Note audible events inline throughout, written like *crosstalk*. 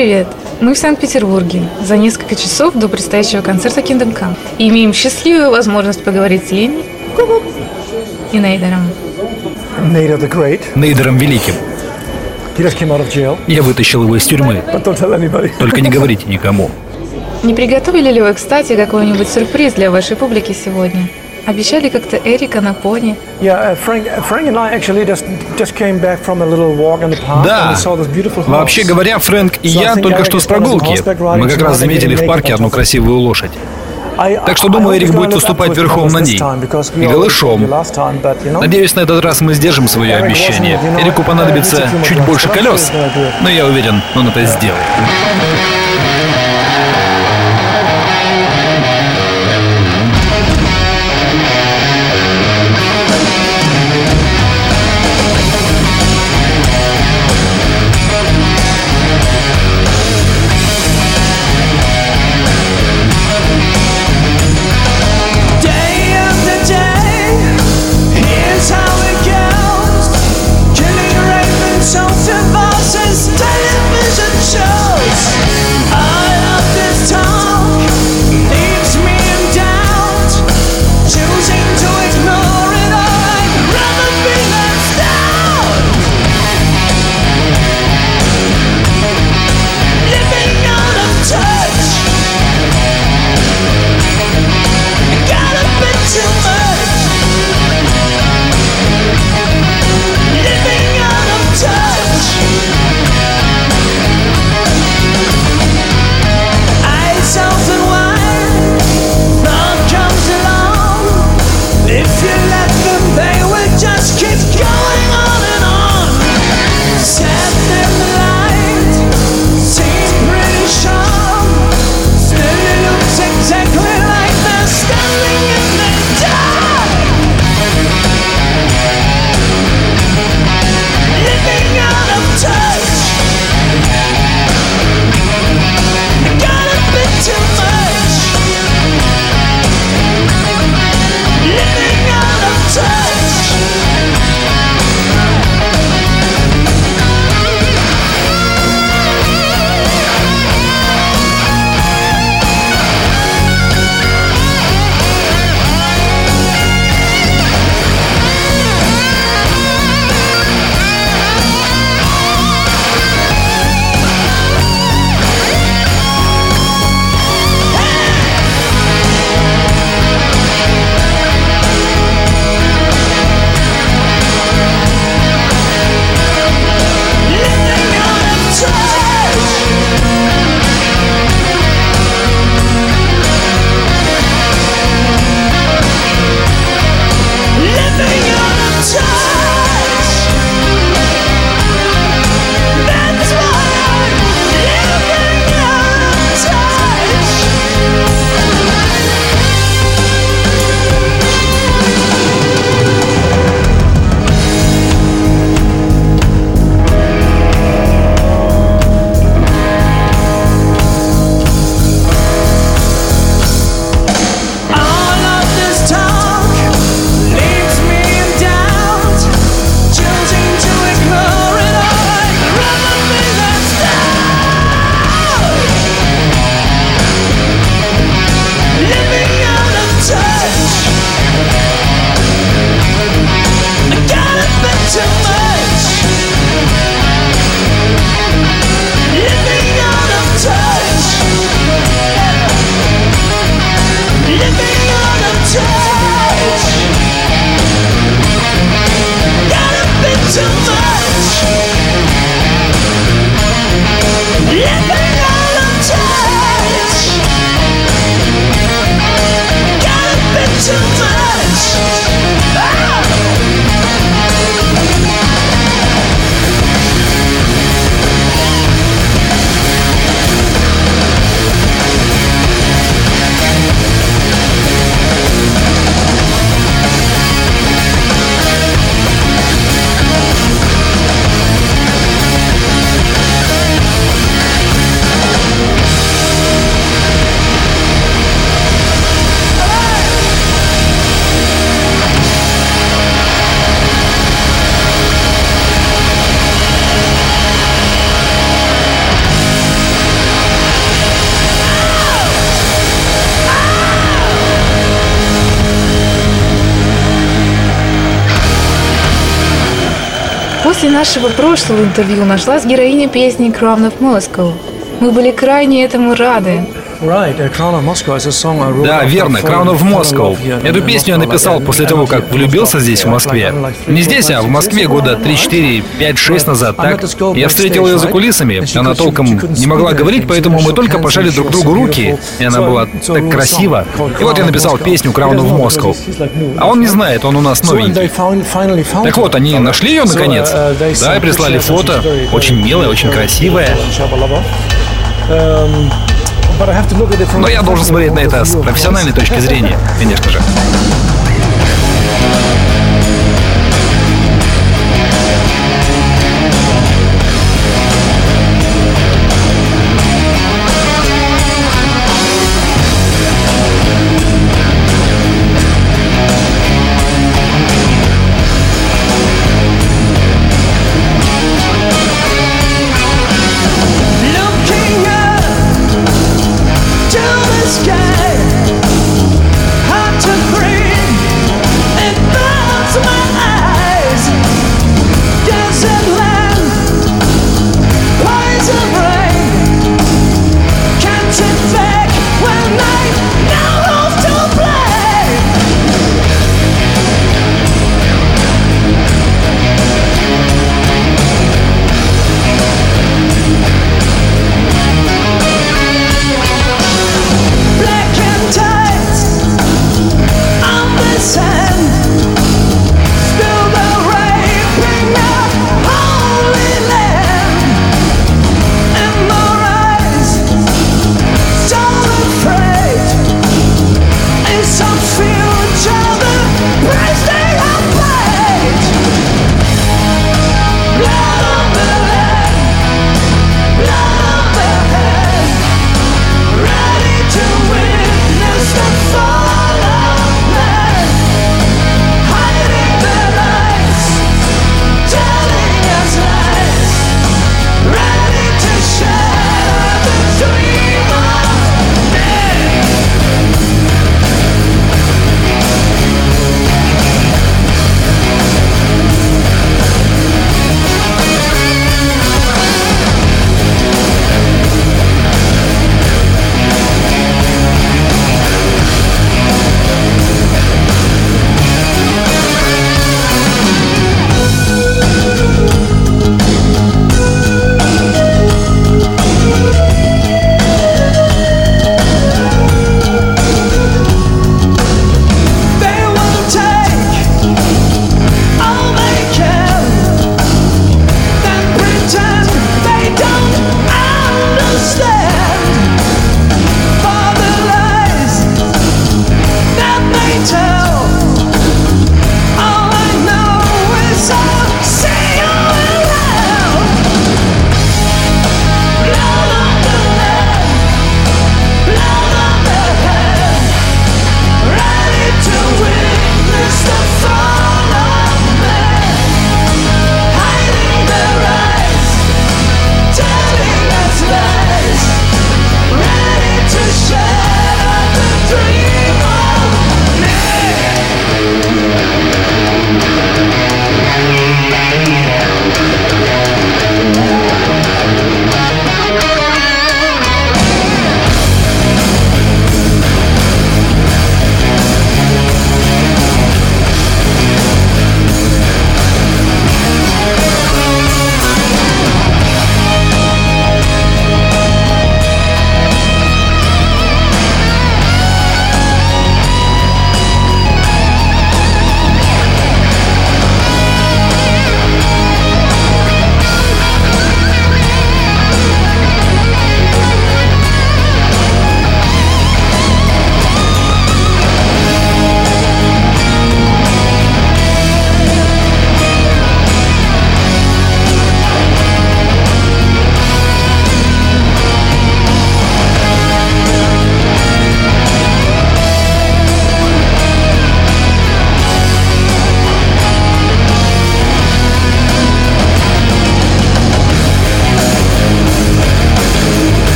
привет! Мы в Санкт-Петербурге за несколько часов до предстоящего концерта Kingdom Come. И имеем счастливую возможность поговорить с Ленни и Нейдером. Nader the Great. Нейдером Великим. He just came out of jail. Я вытащил его из тюрьмы. But don't tell anybody. Только не говорите никому. Не приготовили ли вы, кстати, какой-нибудь сюрприз для вашей публики сегодня? Обещали как-то Эрика на пони. Uh, uh, Да. Вообще говоря, Фрэнк и я только что с прогулки. Мы как раз заметили в парке одну красивую лошадь. Так что, думаю, Эрик будет выступать верхом на ней. И голышом. Надеюсь, на этот раз мы сдержим свое обещание. Эрику понадобится few чуть больше колес, но я уверен, он это сделает. Нашего прошлого интервью нашлась героиня песни «Crown of Moscow». Мы были крайне этому рады. Да, верно, Crown of Moscow. Эту песню я написал после того, как влюбился здесь, в Москве. Не здесь, а в Москве года 3, 4, 5, 6 назад, так? Я встретил ее за кулисами, она толком не могла говорить, поэтому мы только пожали друг другу руки, и она была так красива. И вот я написал песню Crown of Moscow. А он не знает, он у нас новенький. Так вот, они нашли ее наконец. Да, и прислали фото. Очень милая, очень красивая. Но я должен смотреть на это с профессиональной точки зрения, конечно же. return.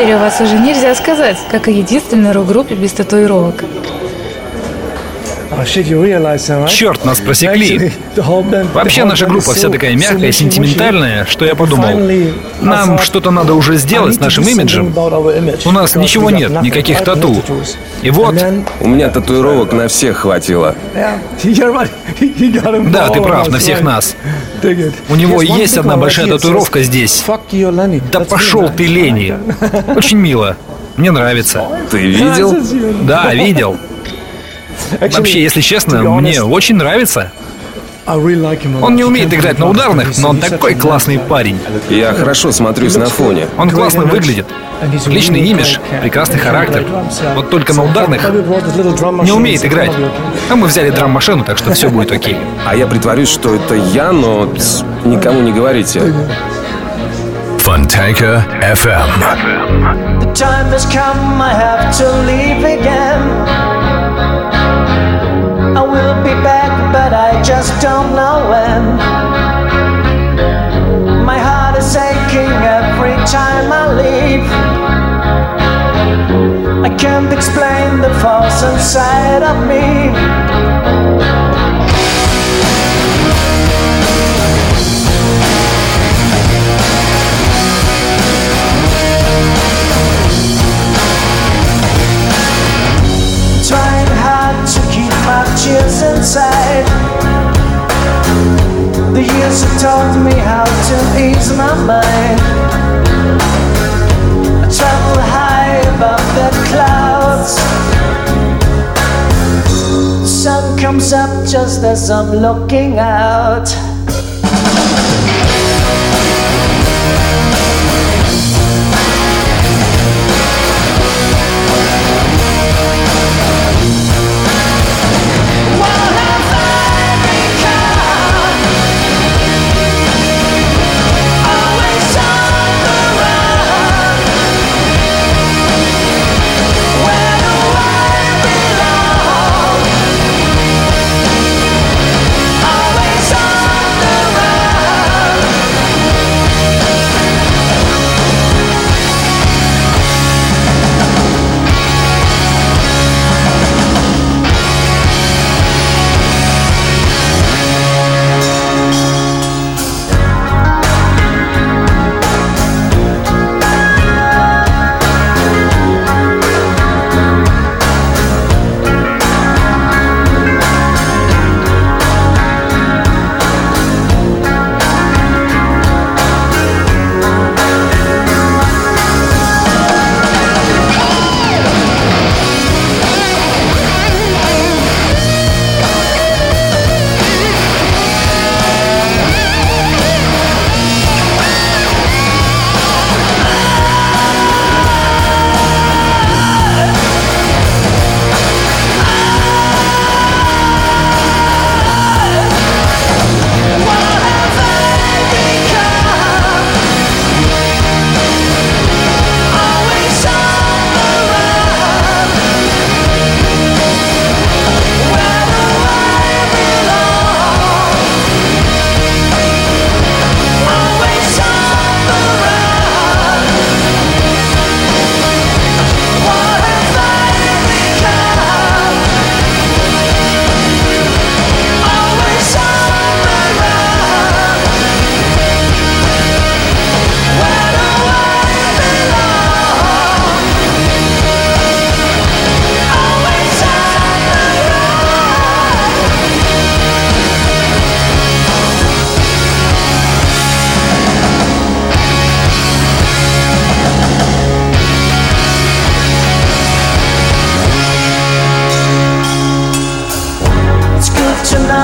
Теперь у вас уже нельзя сказать, как о единственной рок-группе без татуировок. Черт, нас просекли. Вообще наша группа вся такая мягкая, сентиментальная, что я подумал, нам что-то надо уже сделать с нашим имиджем. У нас ничего нет, никаких тату. И вот... У меня татуировок на всех хватило. *laughs* *laughs* Да, ты прав, на всех нас. У него есть одна большая татуировка здесь. Да пошел ты, Лени. *laughs* Очень мило. Мне нравится. Ты видел? Да, видел. Вообще, если честно, мне очень нравится. Он не умеет играть на ударных, но он такой классный парень. Я хорошо смотрюсь на фоне. Он классно выглядит. Личный имидж, прекрасный характер. Вот только на ударных не умеет играть. А мы взяли драм-машину, так что все будет окей. А я притворюсь, что это я, но никому не говорите. Fontanka FM. The time has come, I have to leave again. I will be back, but I just don't know when. My heart is aching every time I leave. I can't explain the force inside of me. Just as I'm looking out.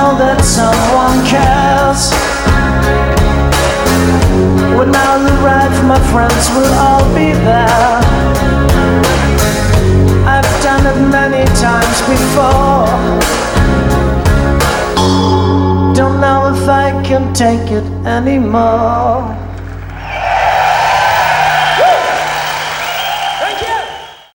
Know that someone cares. When I arrive, my friends will all be there. I've done it many times before. Don't know if I can take it anymore.